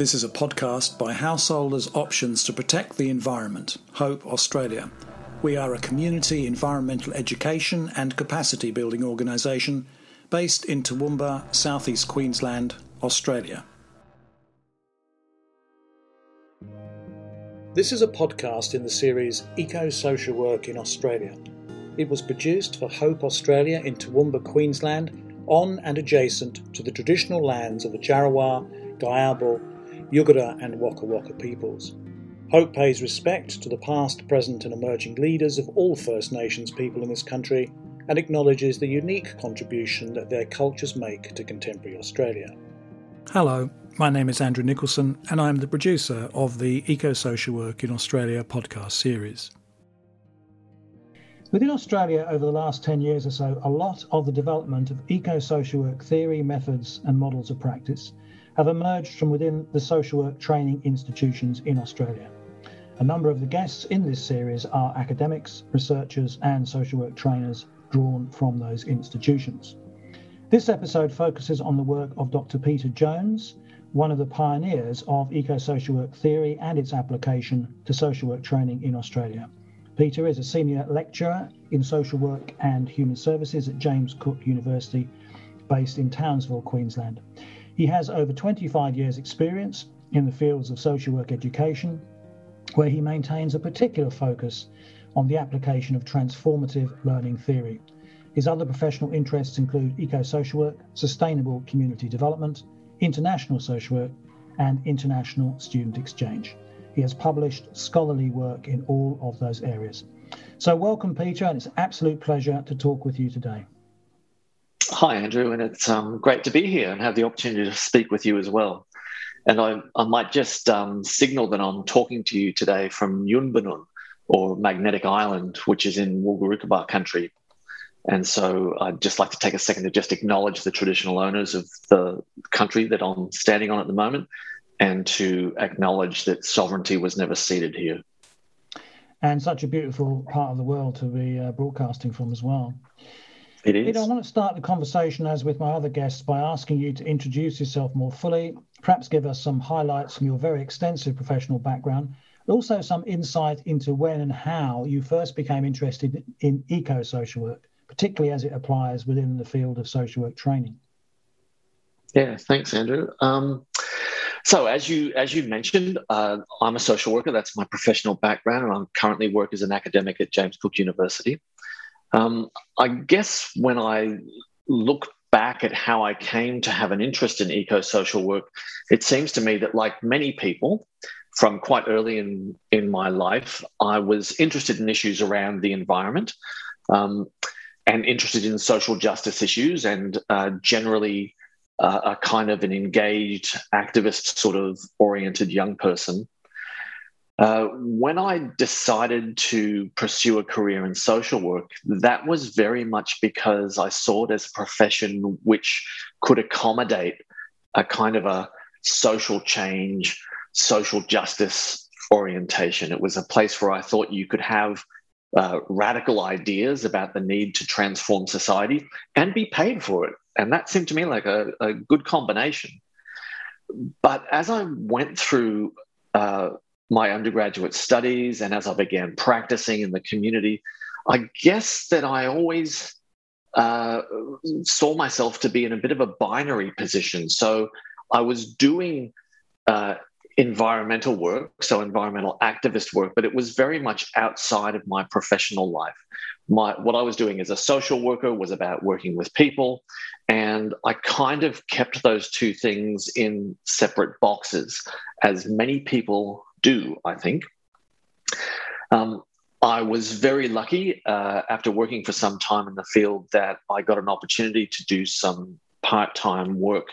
This is a podcast by Householders Options to Protect the Environment, Hope Australia. We are a community environmental education and capacity building organisation based in Toowoomba, southeast Queensland, Australia. This is a podcast in the series Eco Social Work in Australia. It was produced for Hope Australia in Toowoomba, Queensland, on and adjacent to the traditional lands of the Djarrawa, Giabal, Yugara, and Waka Waka peoples. Hope pays respect to the past, present, and emerging leaders of all First Nations people in this country and acknowledges the unique contribution that their cultures make to contemporary Australia. Hello, my name is Andrew Nicholson, and I'm the producer of the Eco Social Work in Australia podcast series. Within Australia, over the last 10 years or so, a lot of the development of eco social work theory, methods, and models of practice have emerged from within the social work training institutions in Australia. A number of the guests in this series are academics, researchers, and social work trainers drawn from those institutions. This episode focuses on the work of Dr. Peter Jones, one of the pioneers of eco social work theory and its application to social work training in Australia. Peter is a senior lecturer in social work and human services at James Cook University, based in Townsville, Queensland. He has over 25 years' experience in the fields of social work education, where he maintains a particular focus on the application of transformative learning theory. His other professional interests include eco social work, sustainable community development, international social work, and international student exchange. He has published scholarly work in all of those areas. So, welcome, Peter, and it's an absolute pleasure to talk with you today. Hi, Andrew, and it's um, great to be here and have the opportunity to speak with you as well. And I, I might just um, signal that I'm talking to you today from Yunbenun, or Magnetic Island, which is in Wulgurukaba country. And so I'd just like to take a second to just acknowledge the traditional owners of the country that I'm standing on at the moment and to acknowledge that sovereignty was never ceded here. And such a beautiful part of the world to be uh, broadcasting from as well. It is. I want to start the conversation, as with my other guests, by asking you to introduce yourself more fully, perhaps give us some highlights from your very extensive professional background, but also some insight into when and how you first became interested in eco social work, particularly as it applies within the field of social work training. Yeah, thanks, Andrew. Um, so, as you as you mentioned, uh, I'm a social worker. That's my professional background, and I currently work as an academic at James Cook University. Um, I guess when I look back at how I came to have an interest in eco social work, it seems to me that, like many people, from quite early in, in my life, I was interested in issues around the environment um, and interested in social justice issues and uh, generally uh, a kind of an engaged, activist sort of oriented young person. Uh, when I decided to pursue a career in social work, that was very much because I saw it as a profession which could accommodate a kind of a social change, social justice orientation. It was a place where I thought you could have uh, radical ideas about the need to transform society and be paid for it. And that seemed to me like a, a good combination. But as I went through uh, my undergraduate studies and as I began practicing in the community, I guess that I always uh, saw myself to be in a bit of a binary position. So I was doing uh, environmental work, so environmental activist work, but it was very much outside of my professional life. My, what I was doing as a social worker was about working with people, and I kind of kept those two things in separate boxes, as many people do, I think. Um, I was very lucky uh, after working for some time in the field that I got an opportunity to do some part time work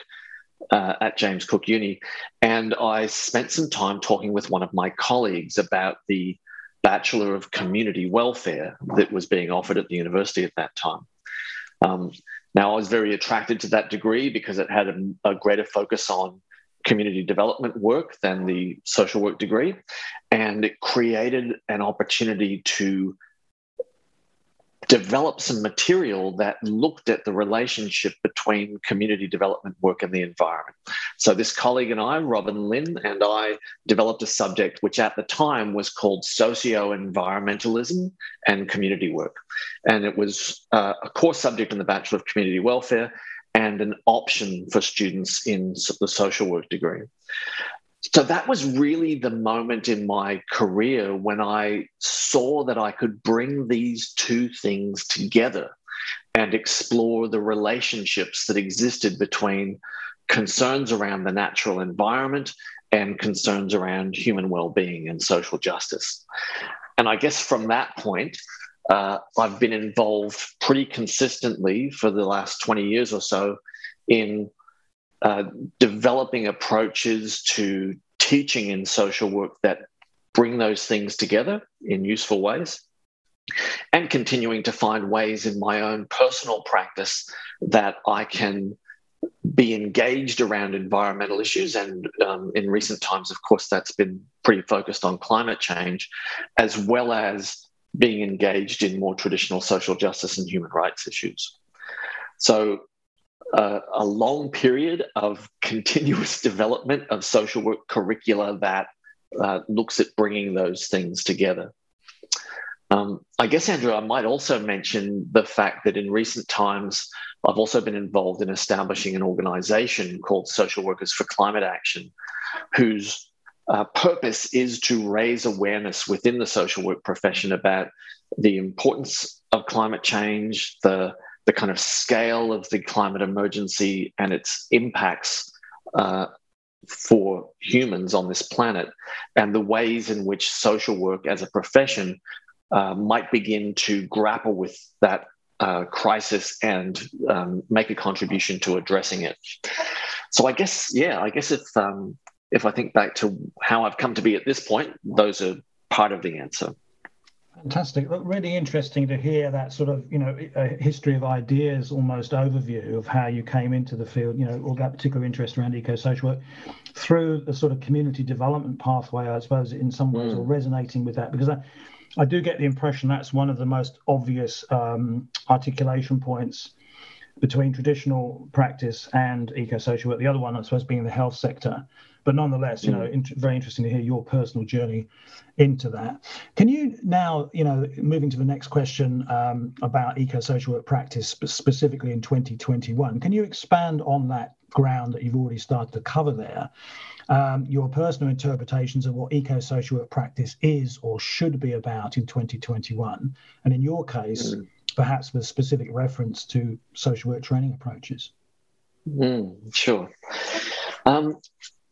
uh, at James Cook Uni. And I spent some time talking with one of my colleagues about the Bachelor of Community Welfare that was being offered at the university at that time. Um, now, I was very attracted to that degree because it had a, a greater focus on community development work than the social work degree. And it created an opportunity to develop some material that looked at the relationship between community development work and the environment. So, this colleague and I, Robyn Lynn, and I developed a subject which at the time was called socio environmentalism and community work. And it was uh, a core subject in the Bachelor of Community Welfare and an option for students in the social work degree so that was really the moment in my career when I saw that I could bring these two things together and explore the relationships that existed between concerns around the natural environment and concerns around human well-being and social justice. And I guess from that point, uh, I've been involved pretty consistently for the last 20 years or so in uh, developing approaches to teaching in social work that bring those things together in useful ways and continuing to find ways in my own personal practice that I can be engaged around environmental issues. And um, in recent times, of course, that's been pretty focused on climate change, as well as being engaged in more traditional social justice and human rights issues. So a, a long period of continuous development of social work curricula that uh, looks at bringing those things together. Um, I guess, Andrew, I might also mention the fact that in recent times, I've also been involved in establishing an organization called Social Workers for Climate Action, whose uh, purpose is to raise awareness within the social work profession about the importance of climate change, the the kind of scale of the climate emergency and its impacts uh, for humans on this planet, and the ways in which social work as a profession uh, might begin to grapple with that uh, crisis and um, make a contribution to addressing it. So I guess, yeah, I guess if um, if I think back to how I've come to be at this point, those are part of the answer. Fantastic. Really interesting to hear that sort of, you know, a history of ideas almost overview of how you came into the field, you know, all that particular interest around eco-social work through the sort of community development pathway, I suppose, in some ways, mm. or resonating with that, because I, I do get the impression that's one of the most obvious um, articulation points between traditional practice and eco-social work. The other one, I suppose, being the health sector. But nonetheless, you know, mm. in, very interesting to hear your personal journey into that. Can you now, you know, moving to the next question um, about eco-social work practice specifically in 2021, can you expand on that ground that you've already started to cover there? Um, your personal interpretations of what eco-social work practice is or should be about in 2021, and in your case, mm. perhaps with specific reference to social work training approaches. Mm, sure. Um,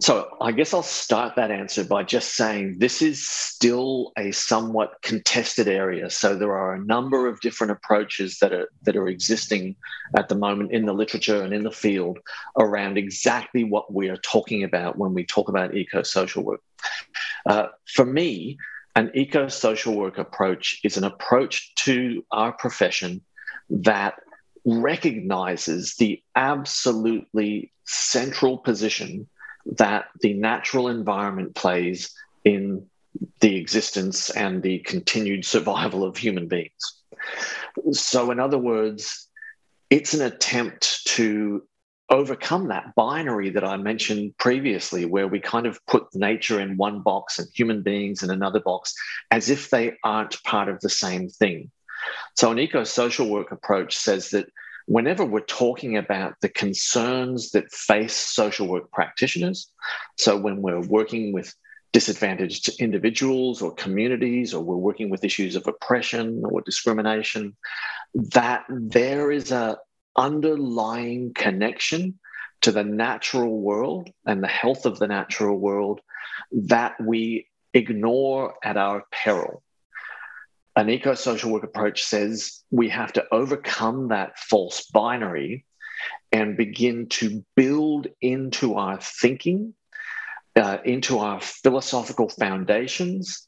so I guess I'll start that answer by just saying this is still a somewhat contested area. So there are a number of different approaches that are that are existing at the moment in the literature and in the field around exactly what we are talking about when we talk about eco-social work. Uh, for me, an eco-social work approach is an approach to our profession that recognizes the absolutely central position that the natural environment plays in the existence and the continued survival of human beings. So, in other words, it's an attempt to overcome that binary that I mentioned previously, where we kind of put nature in one box and human beings in another box as if they aren't part of the same thing. So, an eco social work approach says that whenever we're talking about the concerns that face social work practitioners, so when we're working with disadvantaged individuals or communities, or we're working with issues of oppression or discrimination, that there is a underlying connection to the natural world and the health of the natural world that we ignore at our peril an eco social work approach says we have to overcome that false binary and begin to build into our thinking, uh, into our philosophical foundations,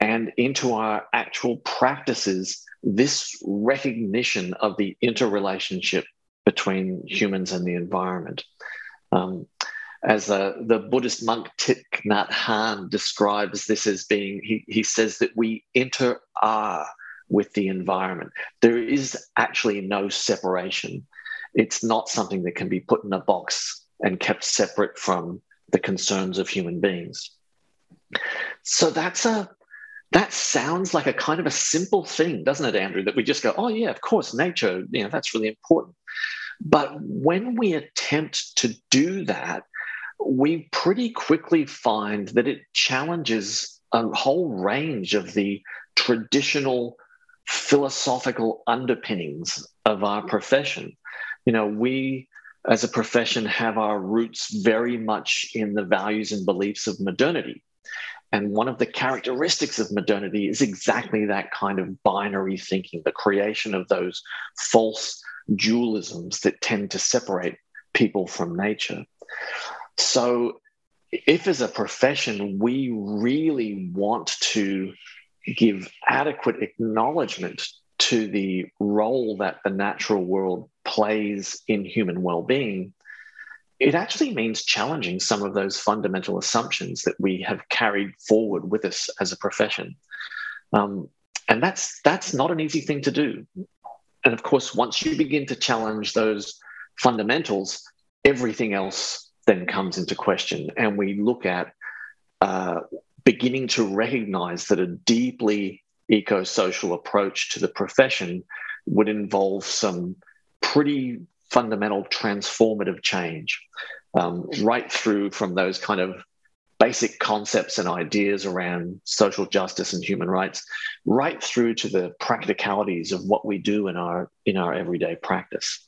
and into our actual practices this recognition of the interrelationship between humans and the environment. Um, as the Buddhist monk Thich Nhat Hanh describes this as being, he, he says that we enter are with the environment. There is actually no separation. It's not something that can be put in a box and kept separate from the concerns of human beings. So that's a that sounds like a kind of a simple thing, doesn't it, Andrew? That we just go, oh yeah, of course, nature, you know, that's really important. But when we attempt to do that, we pretty quickly find that it challenges a whole range of the traditional philosophical underpinnings of our profession. You know, we as a profession have our roots very much in the values and beliefs of modernity. And one of the characteristics of modernity is exactly that kind of binary thinking, the creation of those false dualisms that tend to separate people from nature. So, if as a profession we really want to give adequate acknowledgement to the role that the natural world plays in human well being, it actually means challenging some of those fundamental assumptions that we have carried forward with us as a profession. Um, and that's that's not an easy thing to do. And of course, once you begin to challenge those fundamentals, everything else then comes into question. And we look at uh, beginning to recognize that a deeply eco social approach to the profession would involve some pretty fundamental transformative change, um, right through from those kind of basic concepts and ideas around social justice and human rights right through to the practicalities of what we do in our in our everyday practice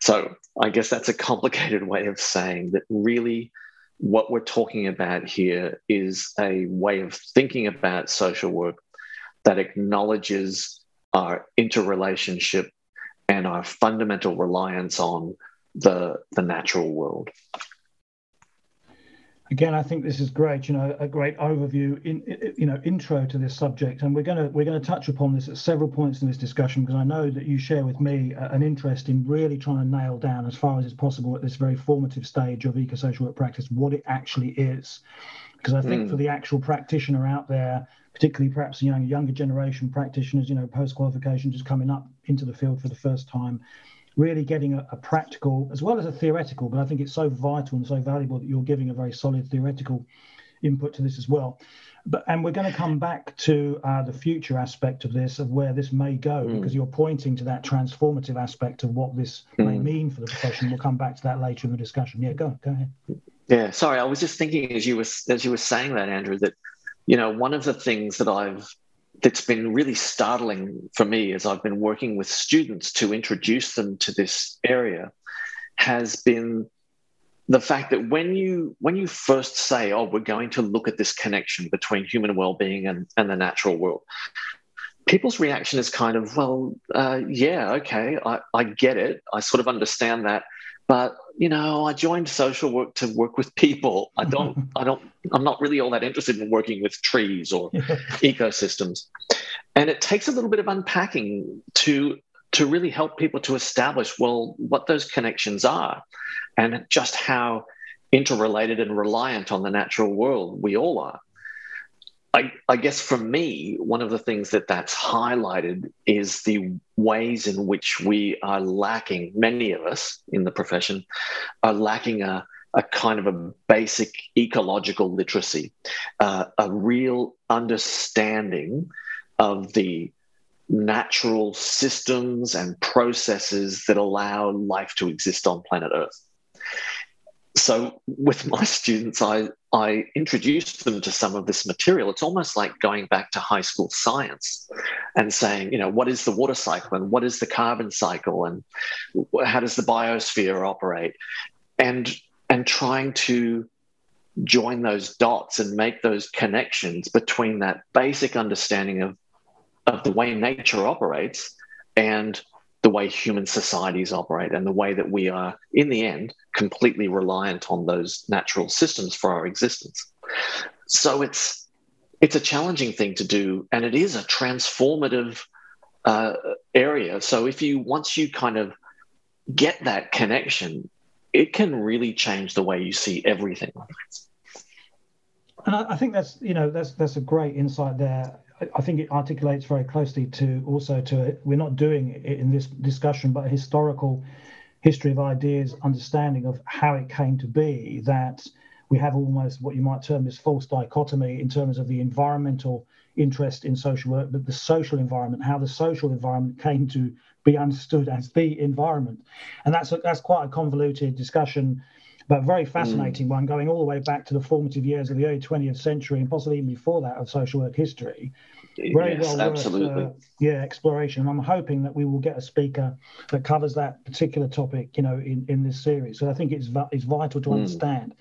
so i guess that's a complicated way of saying that really what we're talking about here is a way of thinking about social work that acknowledges our interrelationship and our fundamental reliance on the the natural world again, I think this is great. You know, a great overview, in you know, intro to this subject, and we're going to we're going to touch upon this at several points in this discussion because I know that you share with me an interest in really trying to nail down as far as is possible at this very formative stage of eco-social work practice what it actually is. Because I think mm. for the actual practitioner out there, particularly perhaps you know younger generation practitioners, you know, post qualification just coming up into the field for the first time really getting a, a, practical as well as a theoretical. But I think it's so vital and so valuable that you're giving a very solid theoretical input to this as well. But and we're going to come back to uh, the future aspect of this, of where this may go, mm. because you're pointing to that transformative aspect of what this mm. may mean for the profession. We'll come back to that later in the discussion. Yeah, go go ahead. Yeah, sorry, I was just thinking as you were as you were saying that, Andrew, that you know one of the things that I've that's been really startling for me as I've been working with students to introduce them to this area has been the fact that when you when you first say, "Oh, we're going to look at this connection between human well-being and, and the natural world," people's reaction is kind of, "Well, uh, yeah, okay, I, I get it. I sort of understand that." but you know i joined social work to work with people. I don't i don't i'm not really all that interested in working with trees or ecosystems. And it takes a little bit of unpacking to to really help people to establish well what those connections are and just how interrelated and reliant on the natural world we all are I, I, guess for me, one of the things that that's highlighted is the ways in which we are lacking, many of us in the profession are lacking a, a kind of a basic ecological literacy, uh, a real understanding of the natural systems and processes that allow life to exist on planet Earth. So with my students i i introduced them to some of this material. It's almost like going back to high school science and saying you know what is the water cycle and what is the carbon cycle and how does the biosphere operate? And and trying to join those dots and make those connections between that basic understanding of of the way nature operates and the way human societies operate and the way that we are, in the end, completely reliant on those natural systems for our existence. So it's it's a challenging thing to do, and it is a transformative uh, area. So if you once you kind of get that connection, it can really change the way you see everything. And I, I think that's you know that's that's a great insight there I think it articulates very closely to also to we're not doing it in this discussion, but a historical history of ideas, understanding of how it came to be that we have almost what you might term this false dichotomy in terms of the environmental interest in social work, but the social environment, how the social environment came to be understood as the environment, and that's a, that's quite a convoluted discussion but very fascinating mm. one going all the way back to the formative years of the early 20th century and possibly even before that of social work history. Very yes, well absolutely. Worth, uh, yeah, exploration. I'm hoping that we will get a speaker that covers that particular topic, you know, in, in this series. So I think it's it's vital to mm. understand.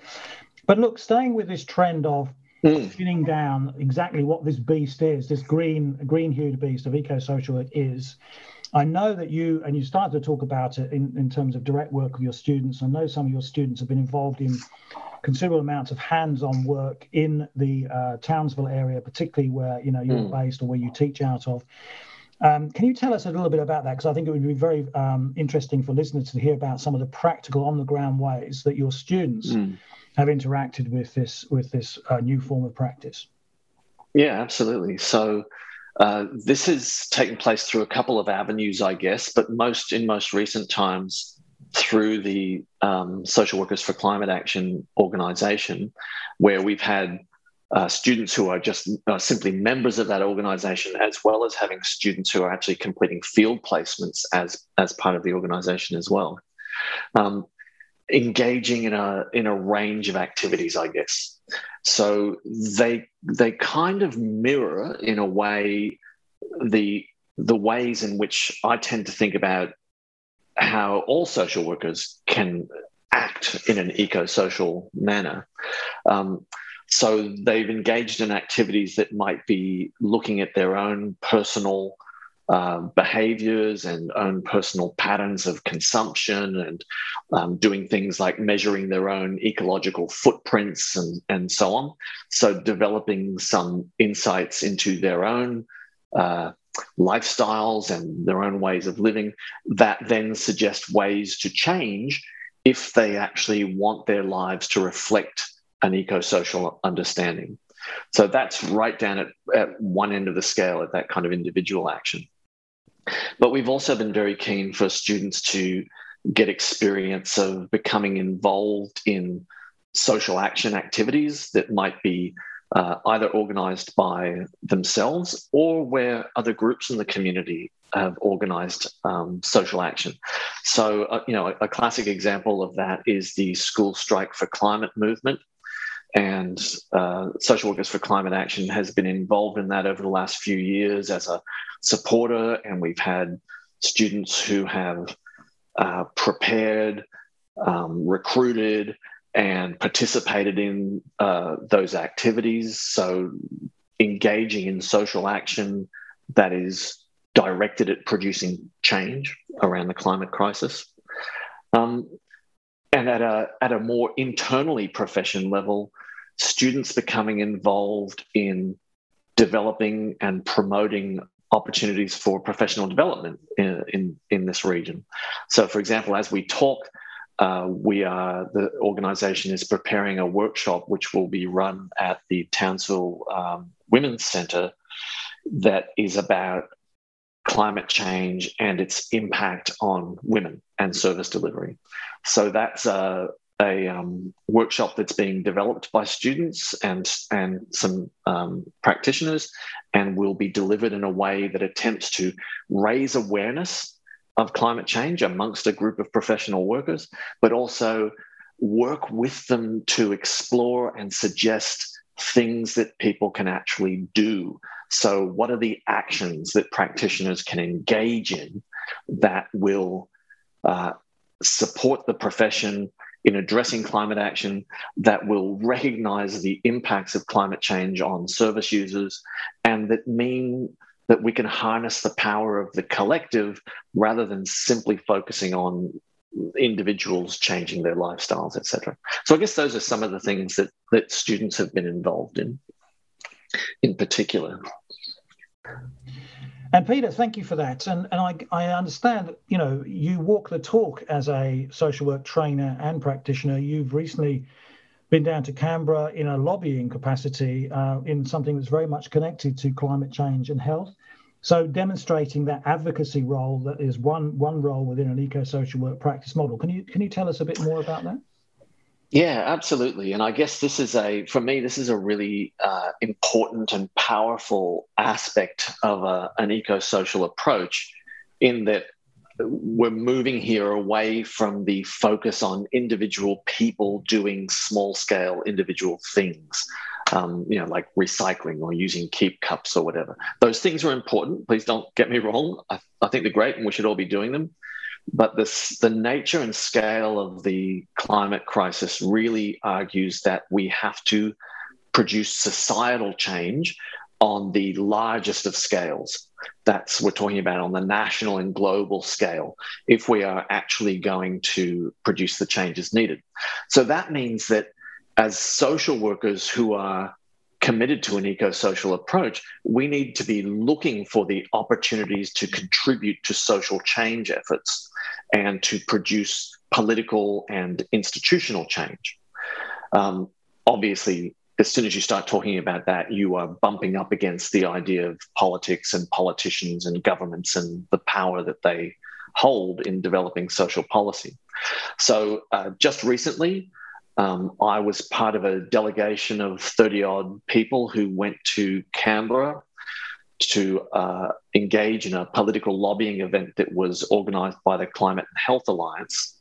But look, staying with this trend of mm. pinning down exactly what this beast is, this green green hued beast of eco social work is, I know that you, and you started to talk about it in, in terms of direct work of your students. I know some of your students have been involved in considerable amounts of hands-on work in the uh, Townsville area, particularly where you know you're mm. based or where you teach out of. Um, can you tell us a little bit about that? Because I think it would be very um, interesting for listeners to hear about some of the practical, on-the-ground ways that your students mm. have interacted with this with this uh, new form of practice. Yeah, absolutely. So uh, this has taken place through a couple of avenues, I guess, but most in most recent times through the um, Social Workers for Climate Action organization, where we've had uh, students who are just uh, simply members of that organization, as well as having students who are actually completing field placements as, as part of the organization as well. Um, engaging in a in a range of activities, I guess. So they they kind of mirror in a way the the ways in which I tend to think about how all social workers can act in an eco-social manner. Um, so they've engaged in activities that might be looking at their own personal uh, behaviors and own personal patterns of consumption and um, doing things like measuring their own ecological footprints and, and so on. So, developing some insights into their own uh, lifestyles and their own ways of living that then suggest ways to change if they actually want their lives to reflect an eco social understanding. So that's right down at, at one end of the scale at that kind of individual action. But we've also been very keen for students to get experience of becoming involved in social action activities that might be uh, either organized by themselves or where other groups in the community have organized um, social action. So, uh, you know, a, a, classic example of that is the School Strike for Climate movement. And uh, Social Workers for Climate Action has been involved in that over the last few years as a supporter, and we've had students who have uh, prepared, um, recruited, and participated in uh, those activities. So, engaging in social action that is directed at producing change around the climate crisis. Um, and at a, at a more internally profession level, students becoming involved in developing and promoting opportunities for professional development in, in, in this region. So, for example, as we talk, uh, we are the organization is preparing a workshop which will be run at the Townsville um, Women's Center that is about climate change and its impact on women and service delivery. So that's a, a um, workshop that's being developed by students and and some um, practitioners, and will be delivered in a way that attempts to raise awareness of climate change amongst a group of professional workers, but also work with them to explore and suggest things that people can actually do. So, what are the actions that practitioners can engage in that will uh, support the profession in addressing climate action that will recognize the impacts of climate change on service users and that mean that we can harness the power of the collective rather than simply focusing on individuals changing their lifestyles etc so i guess those are some of the things that that students have been involved in in particular and Peter, thank you for that. And and I, I understand that you know you walk the talk as a social work trainer and practitioner. You've recently been down to Canberra in a lobbying capacity uh, in something that's very much connected to climate change and health. So demonstrating that advocacy role that is one one role within an eco-social work practice model. Can you can you tell us a bit more about that? Yeah, absolutely. And I guess this is a, for me, this is a really uh, important and powerful aspect of a, an eco social approach in that we're moving here away from the focus on individual people doing small scale individual things, um, you know, like recycling or using keep cups or whatever. Those things are important. Please don't get me wrong. I, I think they're great and we should all be doing them. But this, the nature and scale of the climate crisis really argues that we have to produce societal change on the largest of scales. That's we're talking about on the national and global scale if we are actually going to produce the changes needed. So that means that as social workers who are committed to an eco social approach, we need to be looking for the opportunities to contribute to social change efforts and to produce political and institutional change. Um, obviously, as soon as you start talking about that, you are bumping up against the idea of politics and politicians and governments and the power that they hold in developing social policy. So, uh, just recently, um, I was part of a delegation of 30 odd people who went to Canberra to uh, engage in a political lobbying event that was organized by the Climate and Health Alliance,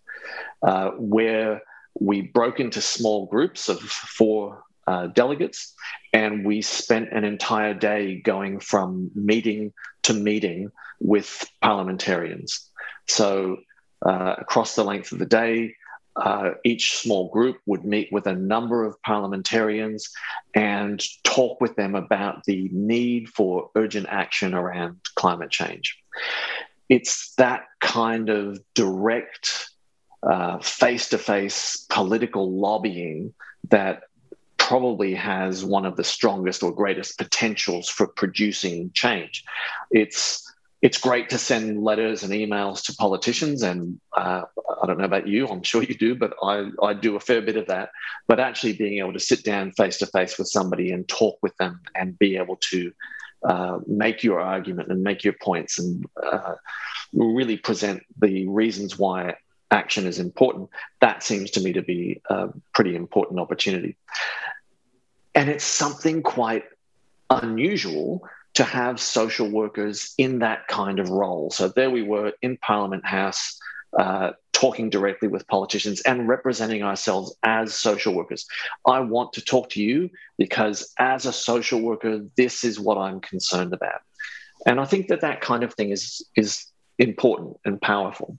uh, where we broke into small groups of four uh, delegates, and we spent an entire day going from meeting to meeting with parliamentarians. So, uh, across the length of the day, uh, each small group would meet with a number of parliamentarians and talk with them about the need for urgent action around climate change. It's that kind of direct, face to face political lobbying that probably has one of the strongest or greatest potentials for producing change. It's it's great to send letters and emails to politicians, and uh, I don't know about you, I'm sure you do, but I, I do a fair bit of that. But actually being able to sit down face to face with somebody and talk with them and be able to uh, make your argument and make your points and uh, really present the reasons why action is important, that seems to me to be a pretty important opportunity. And it's something quite unusual to have social workers in that kind of role. So there we were in Parliament House. Uh, talking directly with politicians and representing ourselves as social workers. I want to talk to you because, as a social worker, this is what I'm concerned about. And I think that that kind of thing is, is important and powerful.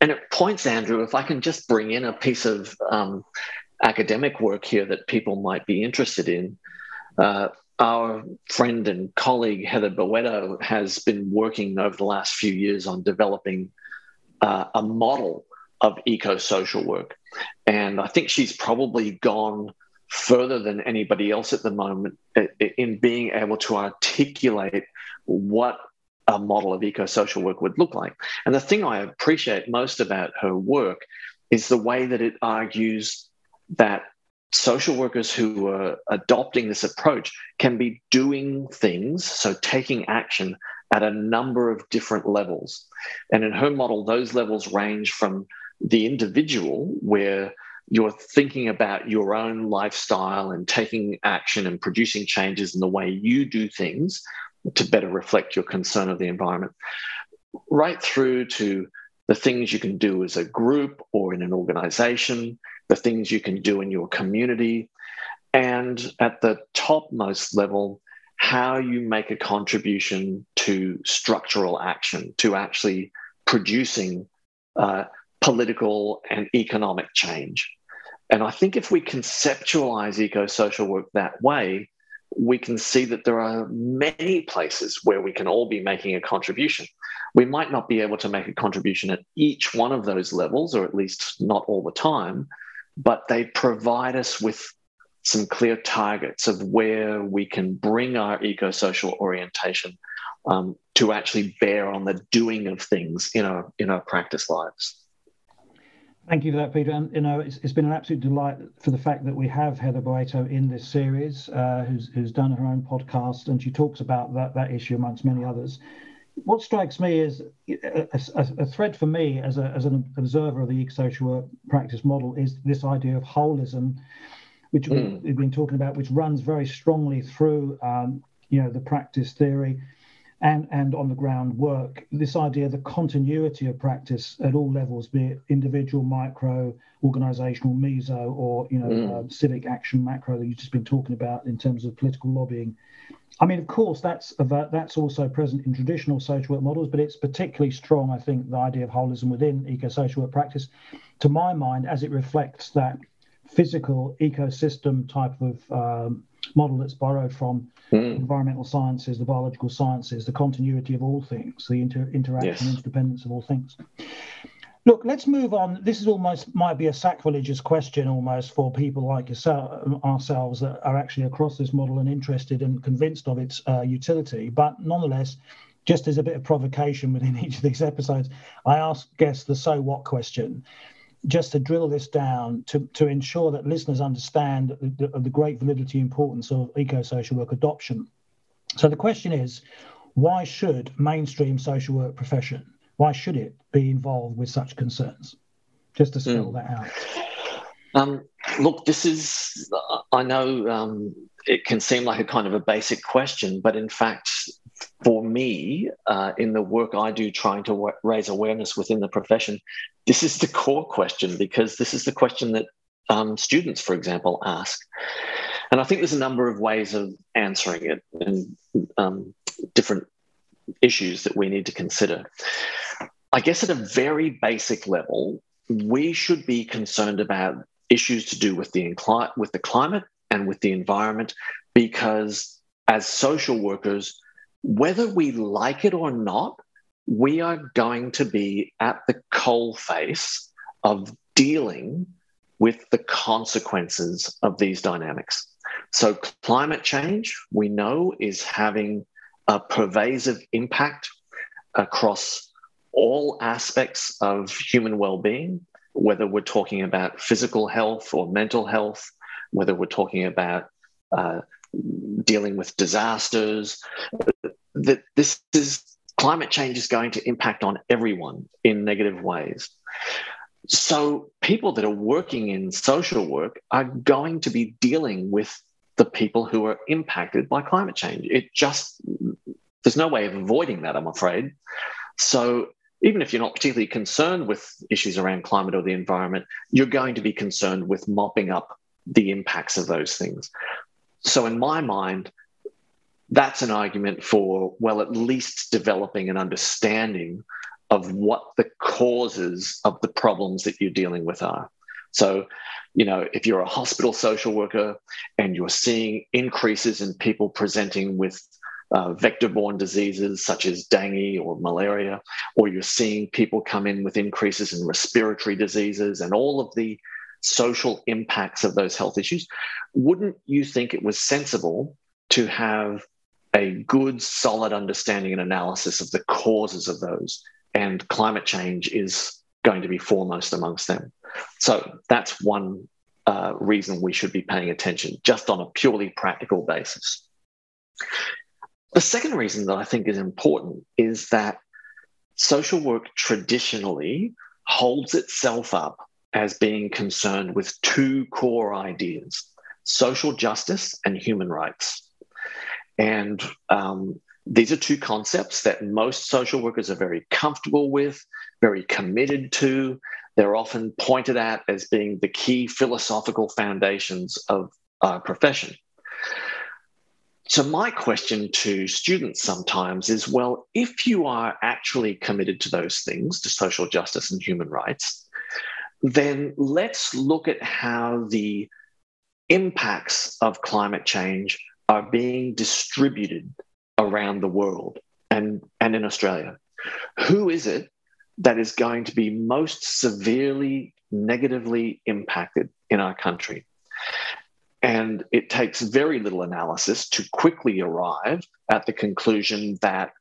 And it points, Andrew, if I can just bring in a piece of um, academic work here that people might be interested in. Uh, our friend and colleague Heather Boetto has been working over the last few years on developing uh, a model of eco social work. And I think she's probably gone further than anybody else at the moment in being able to articulate what a model of eco social work would look like. And the thing I appreciate most about her work is the way that it argues that social workers who are adopting this approach can be doing things, so taking action at a number of different levels. And in her model, those levels range from the individual, where you're thinking about your own lifestyle and taking action and producing changes in the way you do things to better reflect your concern of the environment, right through to the things you can do as a group or in an organization, the things you can do in your community, and at the topmost level, how you make a contribution to structural action, to actually producing uh, political and economic change. And I think if we conceptualize eco social work that way, we can see that there are many places where we can all be making a contribution. We might not be able to make a contribution at each one of those levels, or at least not all the time, but they provide us with some clear targets of where we can bring our eco social orientation um, to actually bear on the doing of things in our, in our practice lives. Thank you for that, Peter. And you know, it's, it's been an absolute delight for the fact that we have Heather Boetto in this series, uh, who's who's done her own podcast, and she talks about that that issue amongst many others. What strikes me is a, a, a thread for me as, a, as an observer of the eco-social work practice model is this idea of holism, which mm. we've been talking about, which runs very strongly through um, you know the practice theory and, and on the ground work. This idea of the continuity of practice at all levels, be it individual, micro, organizational, meso, or you know, mm. uh, civic action, macro that you've just been talking about in terms of political lobbying. I mean, of course, that's that's also present in traditional social work models, but it's particularly strong, I think, the idea of holism within eco-social work practice, to my mind, as it reflects that physical ecosystem type of um, model that's borrowed from mm. environmental sciences, the biological sciences, the continuity of all things, the inter- interaction, yes. interdependence of all things. Look, let's move on. This is almost might be a sacrilegious question almost for people like yourself, ourselves that are actually across this model and interested and convinced of its uh, utility. But nonetheless, just as a bit of provocation within each of these episodes, I ask guests the so what question just to drill this down to, to ensure that listeners understand the, the great validity and importance of eco-social work adoption. So the question is, why should mainstream social work profession, why should it be involved with such concerns? Just to spell mm. that out. Um, look, this is, I know um, it can seem like a kind of a basic question, but in fact, for me, uh, in the work I do trying to raise awareness within the profession, this is the core question because this is the question that um, students, for example, ask. And I think there's a number of ways of answering it and um, different issues that we need to consider. I guess at a very basic level, we should be concerned about issues to do with the, with the climate and with the environment because as social workers, whether we like it or not, we are going to be at the coalface of dealing with the consequences of these dynamics. So, climate change, we know, is having a pervasive impact across all aspects of human well being, whether we're talking about physical health or mental health, whether we're talking about uh, dealing with disasters, that this is climate change is going to impact on everyone in negative ways. So, people that are working in social work are going to be dealing with the people who are impacted by climate change. It just, there's no way of avoiding that, I'm afraid. So, even if you're not particularly concerned with issues around climate or the environment, you're going to be concerned with mopping up the impacts of those things. So, in my mind, that's an argument for, well, at least developing an understanding of what the causes of the problems that you're dealing with are. So, you know, if you're a hospital social worker and you're seeing increases in people presenting with uh, vector borne diseases such as dengue or malaria, or you're seeing people come in with increases in respiratory diseases and all of the social impacts of those health issues, wouldn't you think it was sensible to have a good, solid understanding and analysis of the causes of those. And climate change is going to be foremost amongst them. So that's one uh, reason we should be paying attention, just on a purely practical basis. The second reason that I think is important is that social work traditionally holds itself up as being concerned with two core ideas social justice and human rights. And um, these are two concepts that most social workers are very comfortable with, very committed to. They're often pointed at as being the key philosophical foundations of our profession. So, my question to students sometimes is well, if you are actually committed to those things, to social justice and human rights, then let's look at how the impacts of climate change are being distributed around the world and, and in Australia. Who is it that is going to be most severely negatively impacted in our country? And it takes very little analysis to quickly arrive at the conclusion that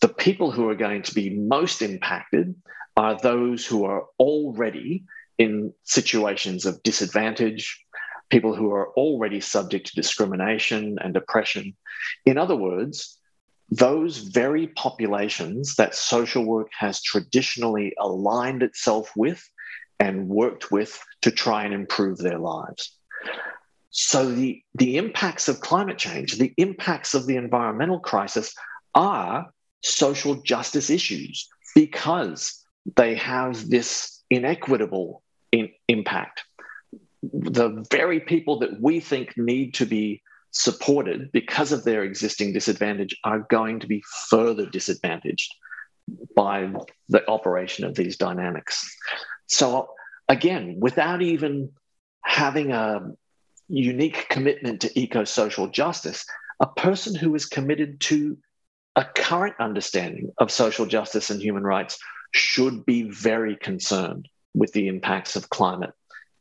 the people who are going to be most impacted are those who are already in situations of disadvantage, people who are already subject to discrimination and oppression. In other words, those very populations that social work has traditionally aligned itself with and worked with to try and improve their lives. So, the, the impacts of climate change, the impacts of the environmental crisis are social justice issues because they have this inequitable in, impact. The very people that we think need to be supported because of their existing disadvantage are going to be further disadvantaged by the operation of these dynamics. So, again, without even having a unique commitment to eco social justice, a person who is committed to a current understanding of social justice and human rights should be very concerned with the impacts of climate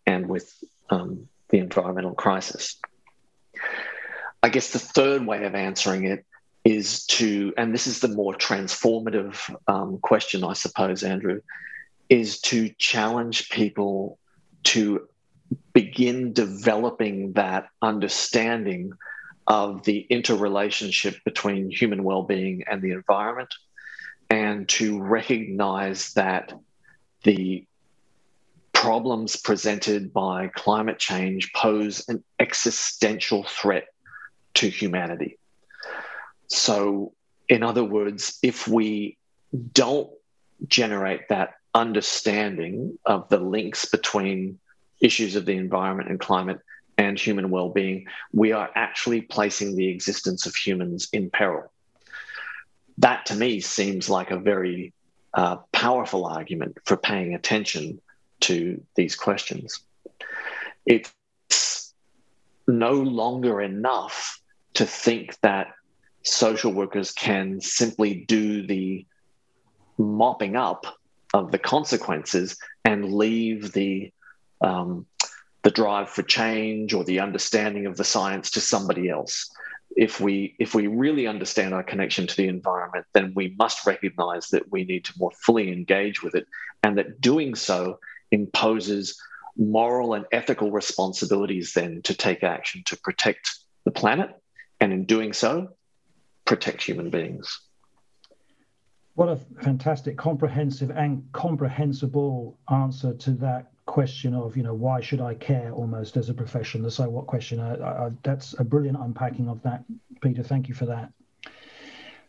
and with um, the environmental crisis. I guess the third way of answering it is to, and this is the more transformative um, question, I suppose, Andrew, is to challenge people to begin developing that understanding of the interrelationship between human well-being and the environment and to recognize that the problems presented by climate change pose an existential threat to humanity. So, in other words, if we don't generate that understanding of the links between issues of the environment and climate and human well being, we are actually placing the existence of humans in peril. That to me seems like a very uh, powerful argument for paying attention to these questions. It's no longer enough to think that social workers can simply do the mopping up of the consequences and leave the um, the drive for change or the understanding of the science to somebody else. If we if we really understand our connection to the environment, then we must recognize that we need to more fully engage with it, and that doing so imposes moral and ethical responsibilities then to take action to protect the planet, and in doing so, protect human beings. What a fantastic, comprehensive, and comprehensible answer to that question of, you know, why should I care almost as a profession, the so what question. I, I, that's a brilliant unpacking of that, Peter. Thank you for that.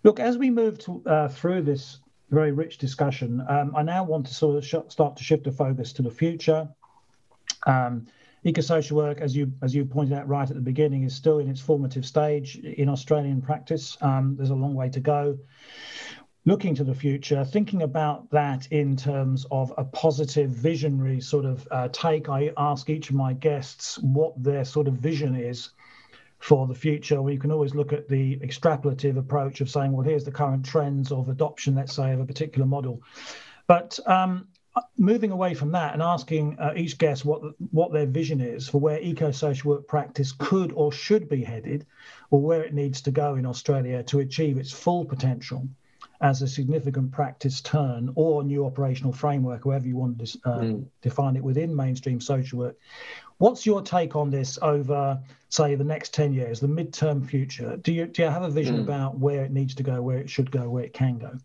Look, as we move to, uh, through this very rich discussion, um, I now want to sort of sh- start to shift the focus to the future. Um, eco-social work, as you as you pointed out right at the beginning, is still in its formative stage in Australian practice. Um, there's a long way to go looking to the future, thinking about that in terms of a positive, visionary sort of uh, take. I ask each of my guests what their sort of vision is for the future. We can always look at the extrapolative approach of saying, well, here's the current trends of adoption, let's say, of a particular model. But um, moving away from that and asking uh, each guest what what their vision is for where eco-social work practice could or should be headed, or where it needs to go in Australia to achieve its full potential as a significant practice turn or new operational framework, however you want to uh, mm. define it within mainstream social work. What's your take on this over, say, the next 10 years, the midterm future? Do you, do you have a vision mm. about where it needs to go, where it should go, where it can go?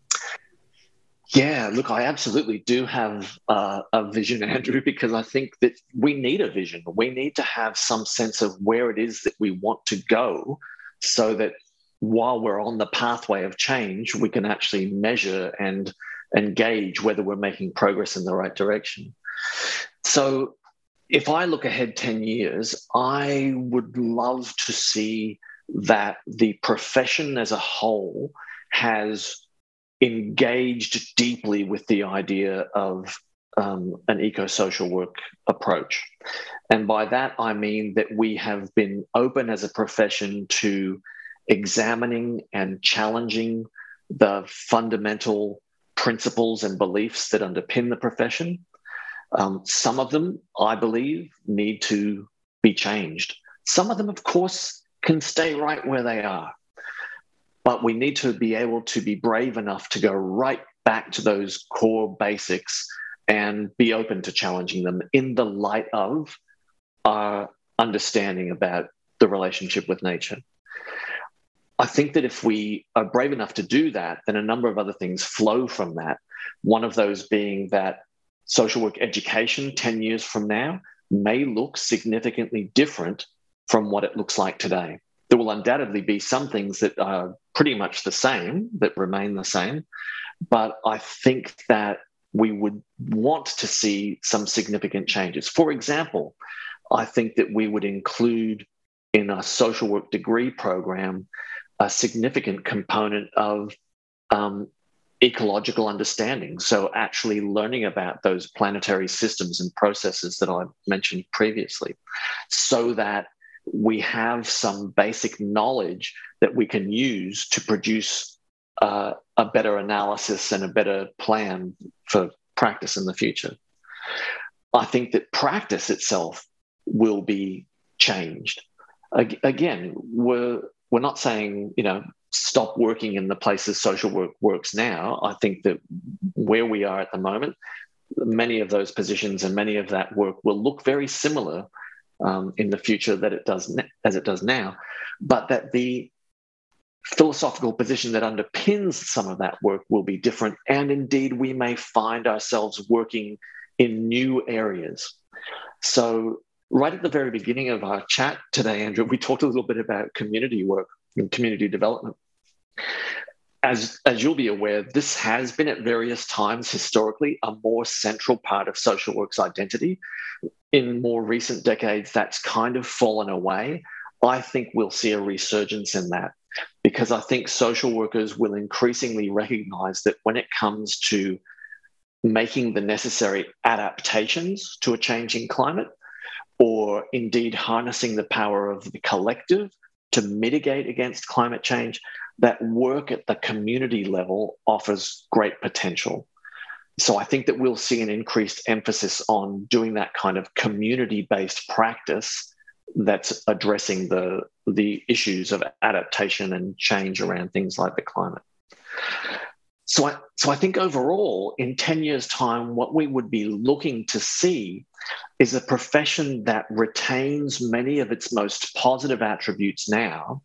Yeah, look, I absolutely do have uh, a vision, Andrew, because I think that we need a vision. We need to have some sense of where it is that we want to go so that while we're on the pathway of change, we can actually measure and engage whether we're making progress in the right direction. So, if I look ahead 10 years, I would love to see that the profession as a whole has engaged deeply with the idea of um, an eco social work approach. And by that, I mean that we have been open as a profession to examining and challenging the fundamental principles and beliefs that underpin the profession. Um, some of them, I believe, need to be changed. Some of them, of course, can stay right where they are. But we need to be able to be brave enough to go right back to those core basics and be open to challenging them in the light of our understanding about the relationship with nature. I think that if we are brave enough to do that, then a number of other things flow from that. One of those being that social work education 10 years from now may look significantly different from what it looks like today. There will undoubtedly be some things that are pretty much the same, that remain the same. But I think that we would want to see some significant changes. For example, I think that we would include in a social work degree program a significant component of um, ecological understanding. So, actually learning about those planetary systems and processes that I mentioned previously, so that we have some basic knowledge that we can use to produce uh, a better analysis and a better plan for practice in the future. I think that practice itself will be changed. Again, we're we're not saying you know stop working in the places social work works now. I think that where we are at the moment, many of those positions and many of that work will look very similar um, in the future that it does as it does now, but that the philosophical position that underpins some of that work will be different, and indeed we may find ourselves working in new areas. So, right at the very beginning of our chat today, Andrew, we talked a little bit about community work and community development. As, as you'll be aware, this has been at various times historically a more central part of social work's identity. In more recent decades, that's kind of fallen away. I think we'll see a resurgence in that because I think social workers will increasingly recognize that when it comes to making the necessary adaptations to a changing climate, or indeed harnessing the power of the collective to mitigate against climate change, that work at the community level offers great potential. So I think that we'll see an increased emphasis on doing that kind of community based practice that's addressing the, the issues of adaptation and change around things like the climate. So I, so I think overall, in 10 years' time, what we would be looking to see is a profession that retains many of its most positive attributes now,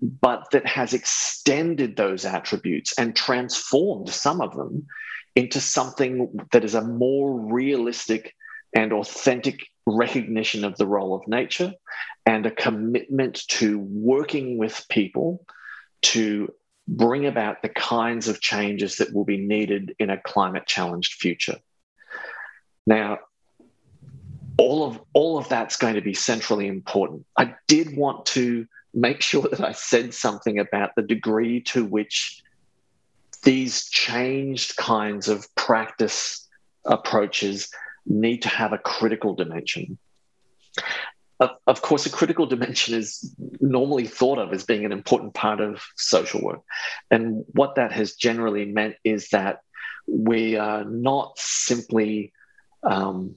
but that has extended those attributes and transformed some of them into something that is a more realistic and authentic recognition of the role of nature and a commitment to working with people to bring about the kinds of changes that will be needed in a climate challenged future. Now, all of all of that's going to be centrally important. I did want to make sure that I said something about the degree to which these changed kinds of practice approaches need to have a critical dimension. Of, course, a critical dimension is normally thought of as being an important part of social work. And what that has generally meant is that we are not simply um,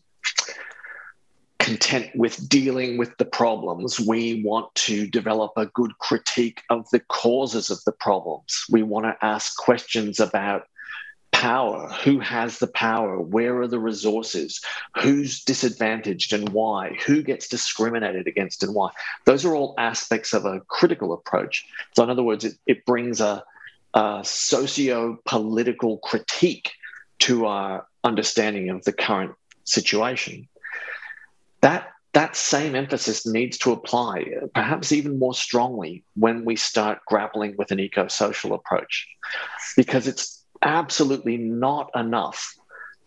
content with dealing with the problems. We want to develop a good critique of the causes of the problems. We want to ask questions about power? Who has the power? Where are the resources? Who's disadvantaged and why? Who gets discriminated against and why? Those are all aspects of a critical approach. So in other words it, it brings a, a socio-political critique to our understanding of the current situation. That that same emphasis needs to apply, perhaps even more strongly, when we start grappling with an eco social approach, because it's absolutely not enough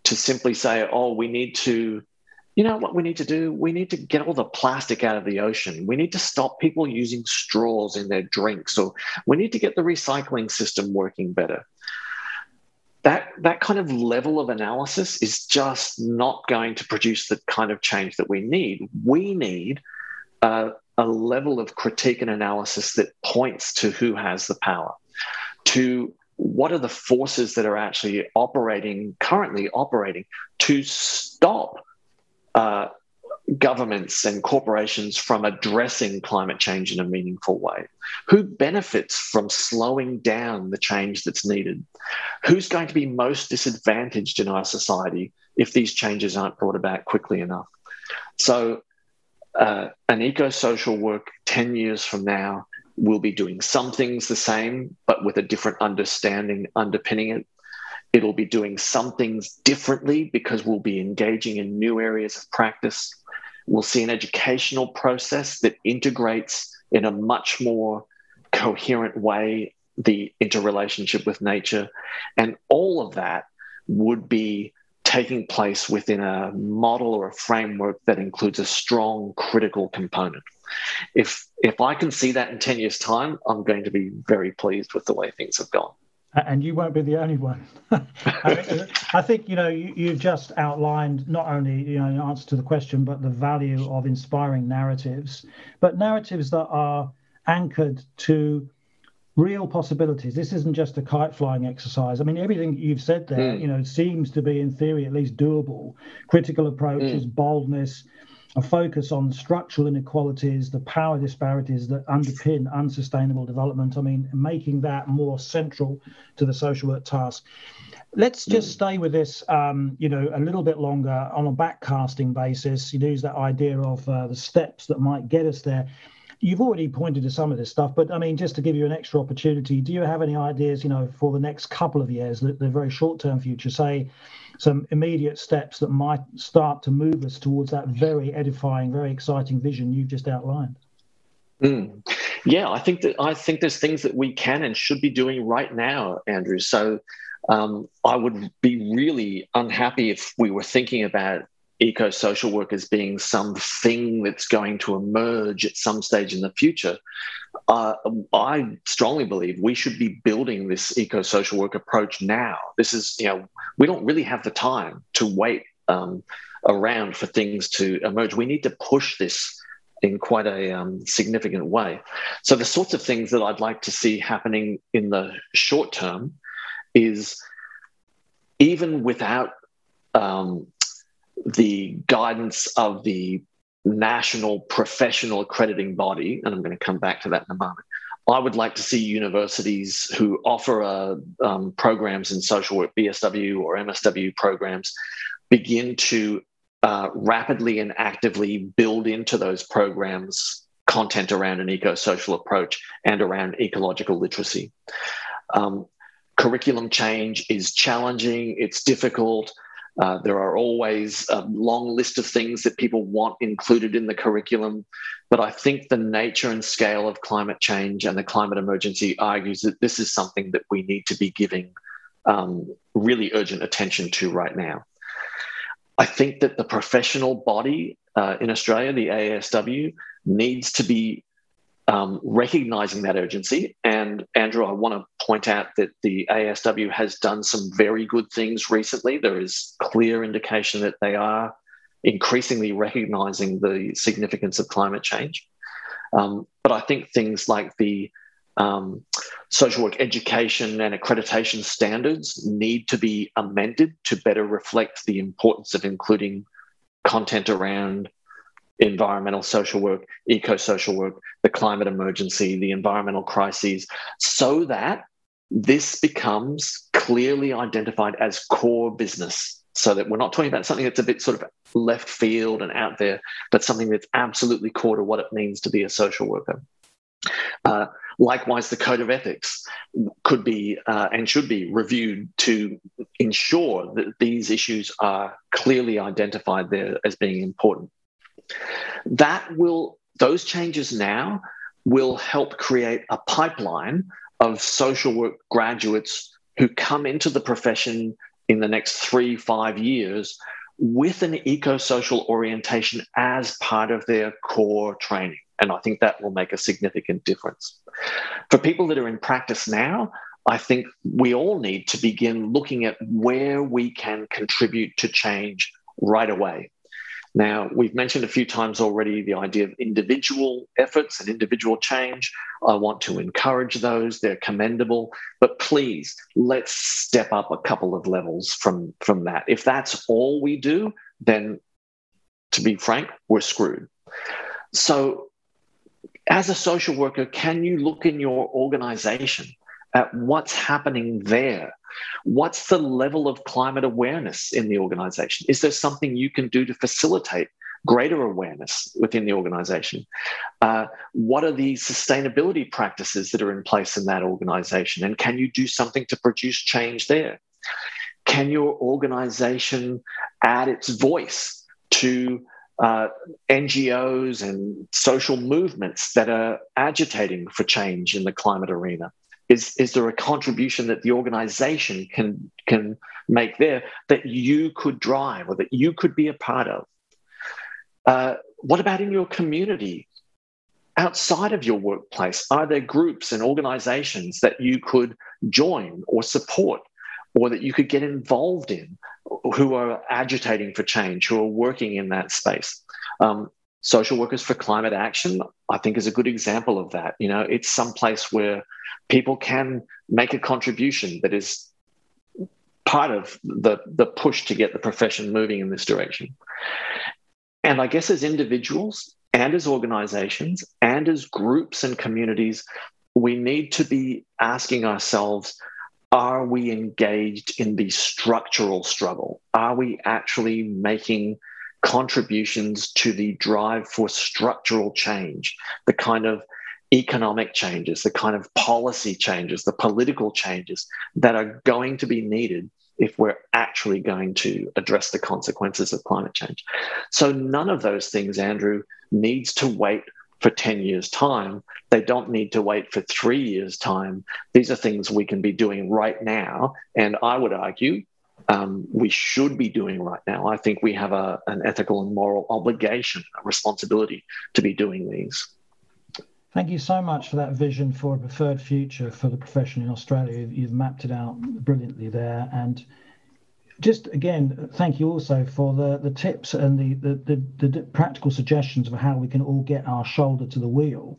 to simply say, oh, we need to, you know what we need to do? We need to get all the plastic out of the ocean. We need to stop people using straws in their drinks, or we need to get the recycling system working better. That, that kind of level of analysis is just not going to produce the kind of change that we need. We need a level of critique and analysis that points to who has the power, to what are the forces that are actually operating currently operating to stop uh, governments and corporations from addressing climate change in a meaningful way? Who benefits from slowing down the change that's needed? Who's going to be most disadvantaged in our society if these changes aren't brought about quickly enough? So, uh, an eco social work 10 years from now will be doing some things the same, but with a different understanding underpinning it. It'll be doing some things differently because we'll be engaging in new areas of practice. We'll see an educational process that integrates in a much more coherent way the interrelationship with nature. And all of that would be taking place within a model or a framework that includes a strong critical component. If if I can see that in 10 years' time, I'm going to be very pleased with the way things have gone and you won't be the only one. I, think you know you, you've just outlined not only you know in answer to the question, but the value of inspiring narratives, but narratives that are anchored to real possibilities. This isn't just a kite flying exercise. I mean, everything you've said there, mm. you know, seems to be in theory at least doable. Critical approaches, mm. boldness, a focus on structural inequalities, the power disparities that underpin unsustainable development. I mean, making that more central to the social work task. Let's just mm. stay with this, um, you know, a little bit longer on a backcasting basis. You use that idea of uh, the steps that might get us there. You've already pointed to some of this stuff, but I mean, just to give you an extra opportunity, do you have any ideas, you know, for the next couple of years, the, the very short-term future, say, some immediate steps that might start to move us towards that very edifying, very exciting vision you've just outlined? Mm. Yeah, I think that I think there's things that we can and should be doing right now, Andrew. So um, I would be really unhappy if we were thinking about eco social work as being something that's going to emerge at some stage in the future. Uh, I strongly believe we should be building this eco social work approach now. This is, you know, we don't really have the time to wait um, around for things to emerge. We need to push this in quite a um, significant way. So, the sorts of things that I'd like to see happening in the short term is even without um, the guidance of the national professional accrediting body, and I'm going to come back to that in a moment. I would like to see universities who offer uh, um, programs in social work, BSW or MSW programs, begin to uh, rapidly and actively build into those programs content around an eco social approach and around ecological literacy. Um, curriculum change is challenging, it's difficult. Uh, there are always a long list of things that people want included in the curriculum. But I think the nature and scale of climate change and the climate emergency argues that this is something that we need to be giving um, really urgent attention to right now. I think that the professional body uh, in Australia, the ASW, needs to be um, recognizing that urgency. And Andrew, I want to point out that the ASW has done some very good things recently. There is clear indication that they are increasingly recognizing the significance of climate change. Um, but I think things like the um, social work education and accreditation standards need to be amended to better reflect the importance of including content around environmental social work, eco social work, the climate emergency, the environmental crises, so that this becomes clearly identified as core business. So that we're not talking about something that's a bit sort of left field and out there, but something that's absolutely core to what it means to be a social worker. Uh, likewise, the code of ethics could be uh, and should be reviewed to ensure that these issues are clearly identified there as being important. That will, those changes now will help create a pipeline of social work graduates who come into the profession in the next three, five years with an eco social orientation as part of their core training. And I think that will make a significant difference. For people that are in practice now, I think we all need to begin looking at where we can contribute to change right away. Now, we've mentioned a few times already the idea of individual efforts and individual change. I want to encourage those, they're commendable, but please let's step up a couple of levels from, from that. If that's all we do, then to be frank, we're screwed. So, as a social worker, can you look in your organization at what's happening there? What's the level of climate awareness in the organization? Is there something you can do to facilitate greater awareness within the organization? Uh, what are the sustainability practices that are in place in that organization? And can you do something to produce change there? Can your organization add its voice to uh, NGOs and social movements that are agitating for change in the climate arena? Is, is there a contribution that the organization can, can make there that you could drive or that you could be a part of? Uh, what about in your community? Outside of your workplace, are there groups and organizations that you could join or support or that you could get involved in who are agitating for change, who are working in that space? Um, social workers for climate action, I think, is a good example of that. You know, it's some place where people can make a contribution that is part of the, the push to get the profession moving in this direction. And I guess as individuals and as organizations and as groups and communities, we need to be asking ourselves are we engaged in the structural struggle? Are we actually making contributions to the drive for structural change, the kind of economic changes, the kind of policy changes, the political changes that are going to be needed if we're actually going to address the consequences of climate change. So none of those things, Andrew, needs to wait for 10 years' time. They don't need to wait for three years' time. These are things we can be doing right now. And I would argue um, we should be doing right now. I think we have a, an ethical and moral obligation, a responsibility to be doing these. Thank you so much for that vision for a preferred future for the profession in Australia. You've mapped it out brilliantly there. And just again, thank you also for the, the tips and the, the, the, the practical suggestions of how we can all get our shoulder to the wheel,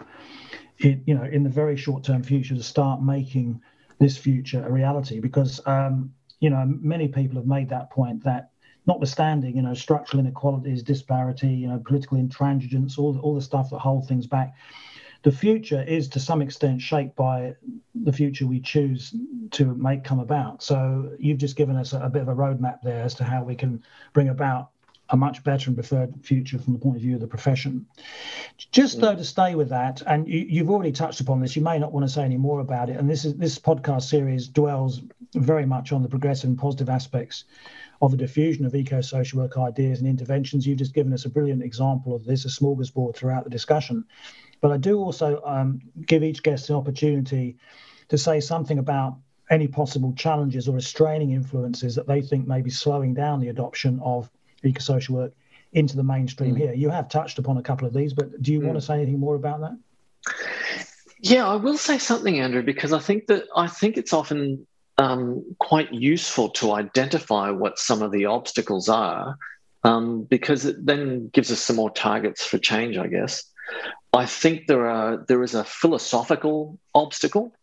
in, you know, in the very short term future to start making this future a reality. Because, um, you know, many people have made that point that notwithstanding, you know, structural inequalities, disparity, you know, political intransigence, all, all the stuff that hold things back, the future is to some extent shaped by the future we choose to make come about. So you've just given us a, a bit of a roadmap there as to how we can bring about a much better and preferred future from the point of view of the profession. Just mm. though to stay with that, and you, have already touched upon this, you may not want to say any more about it. And this is this podcast series dwells very much on the progressive and positive aspects of the diffusion of eco-social work ideas and interventions. You've just given us a brilliant example of this, a smorgasbord throughout the discussion. But I do also um, give each guest the opportunity to say something about any possible challenges or restraining influences that they think may be slowing down the adoption of eco-social work into the mainstream mm. here. You have touched upon a couple of these, but do you mm. want to say anything more about that? Yeah, I will say something, Andrew, because I think that I think it's often um, quite useful to identify what some of the obstacles are, um, because it then gives us some more targets for change, I guess. I think there are there is a philosophical obstacle.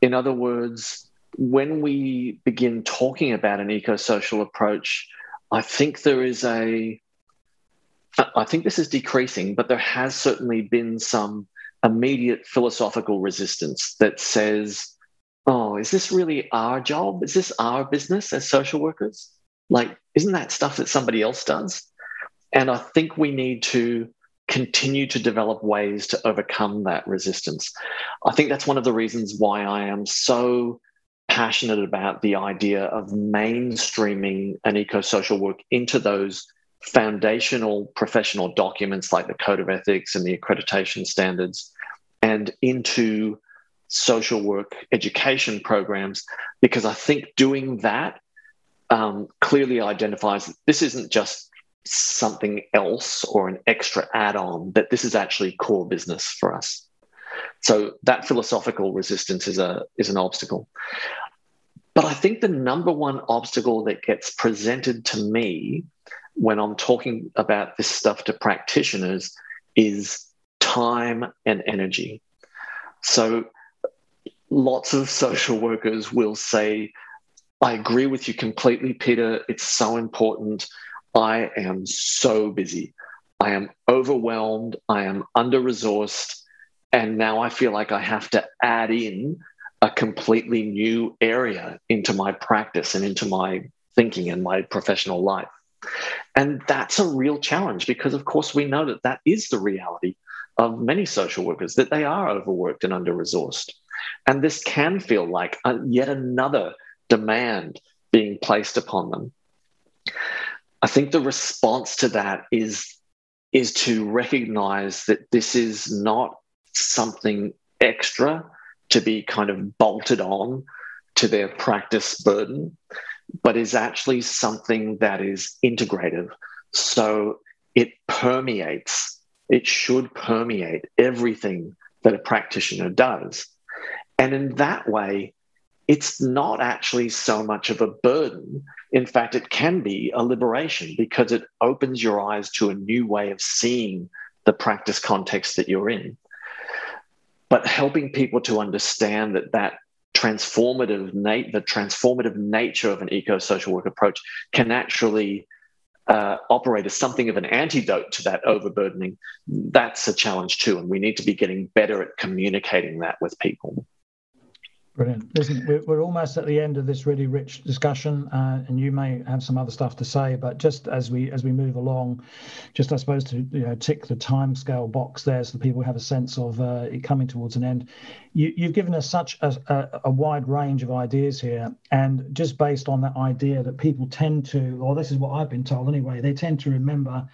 In other words, when we begin talking about an eco-social approach, I think there is a I think this is decreasing, but there has certainly been some immediate philosophical resistance that says, oh, is this really our job? Is this our business as social workers? Like, isn't that stuff that somebody else does? And I think we need to continue to develop ways to overcome that resistance. I think that's one of the reasons why I am so passionate about the idea of mainstreaming an eco social work into those foundational professional documents like the Code of Ethics and the accreditation standards and into social work education programs, because I think doing that um, clearly identifies that this isn't just something else or an extra add on, that this is actually core business for us. So that philosophical resistance is, a, is an obstacle. But I think the number one obstacle that gets presented to me when I'm talking about this stuff to practitioners is time and energy. So lots of social workers will say, I agree with you completely, Peter. It's so important. I am so busy. I am overwhelmed. I am under resourced. And now I feel like I have to add in a completely new area into my practice and into my thinking and my professional life. And that's a real challenge because, of course, we know that that is the reality of many social workers, that they are overworked and under resourced. And this can feel like a, yet another demand being placed upon them. I think the response to that is, is to recognize that this is not something extra to be kind of bolted on to their practice burden, but is actually something that is integrative. So it permeates, it should permeate everything that a practitioner does. And in that way, it's not actually so much of a burden. In fact, it can be a liberation because it opens your eyes to a new way of seeing the practice context that you're in. But helping people to understand that that transformative nat- the transformative nature of an eco-social work approach can actually uh, operate as something of an antidote to that overburdening that's a challenge too and we need to be getting better at communicating that with people Brilliant. Listen, we're, we're almost at the end of this really rich discussion, uh, and you may have some other stuff to say. But just as we as we move along, just I suppose to you know tick the time scale box there, so people have a sense of uh, it coming towards an end. You, have given us such a, a, a, wide range of ideas here, and just based on that idea that people tend to, or this is what I've been told anyway, they tend to remember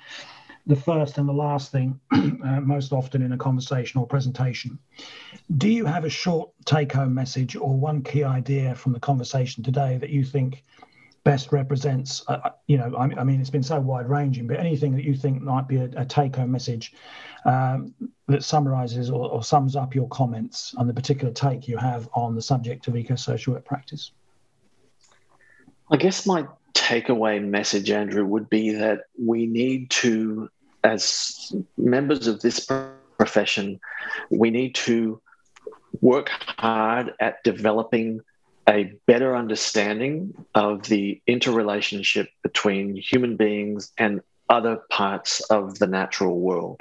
the first and the last thing uh, most often in a conversation or presentation. Do you have a short take home message or one key idea from the conversation today that you think best represents, uh, uh you know, I, I, mean, it's been so wide ranging, but anything that you think might be a, a take home message um, that summarizes or, or sums up your comments on the particular take you have on the subject of eco social work practice? I guess my takeaway message, Andrew, would be that we need to, as members of this profession, we need to work hard at developing a better understanding of the interrelationship between human beings and other parts of the natural world.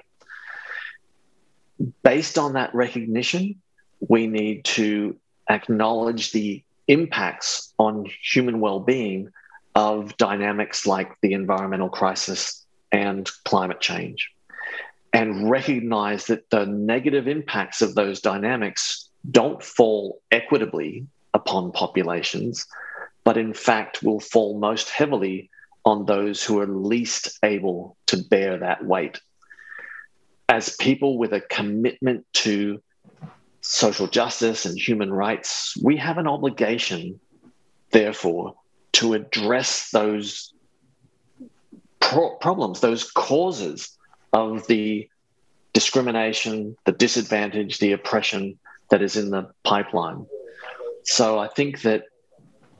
Based on that recognition, we need to acknowledge the impacts on human well being of dynamics like the environmental crisis and climate change, and recognize that the negative impacts of those dynamics don't fall equitably upon populations, but in fact will fall most heavily on those who are least able to bear that weight. As people with a commitment to social justice and human rights, we have an obligation, therefore, to address those pro- problems, those causes of the discrimination, the disadvantage, the oppression that is in the pipeline. So I think that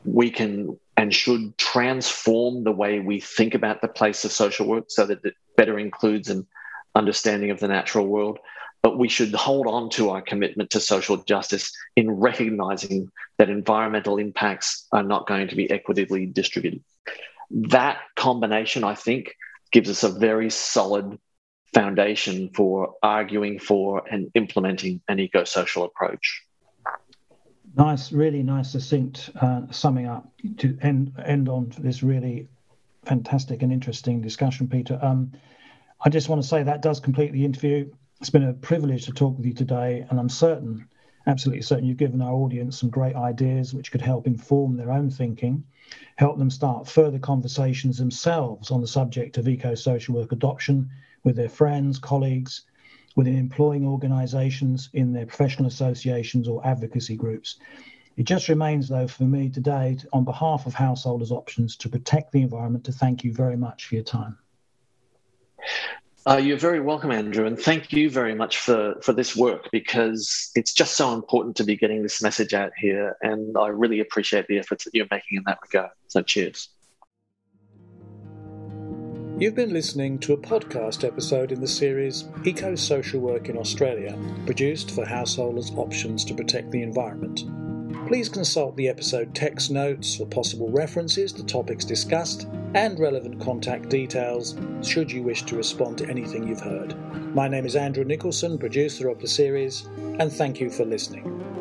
we can and should transform the way we think about the place of social work so that it better includes an understanding of the natural world but we should hold on to our commitment to social justice in recognizing that environmental impacts are not going to be equitably distributed. That combination, I think, gives us a very solid foundation for arguing for and implementing an eco social approach. Nice, really nice, succinct uh, summing up to end, end on this really fantastic and interesting discussion, Peter. Um, I just want to say that does complete the interview. It's been a privilege to talk with you today, and I'm certain, absolutely certain, you've given our audience some great ideas which could help inform their own thinking, help them start further conversations themselves on the subject of eco social work adoption with their friends, colleagues, within employing organisations, in their professional associations or advocacy groups. It just remains, though, for me today, on behalf of Householders Options, to protect the environment, to thank you very much for your time. Uh, you're very welcome, Andrew, and thank you very much for, for this work because it's just so important to be getting this message out here. And I really appreciate the efforts that you're making in that regard. So, cheers. You've been listening to a podcast episode in the series Eco Social Work in Australia, produced for householders' options to protect the environment. Please consult the episode text notes for possible references to topics discussed and relevant contact details should you wish to respond to anything you've heard. My name is Andrew Nicholson, producer of the series, and thank you for listening.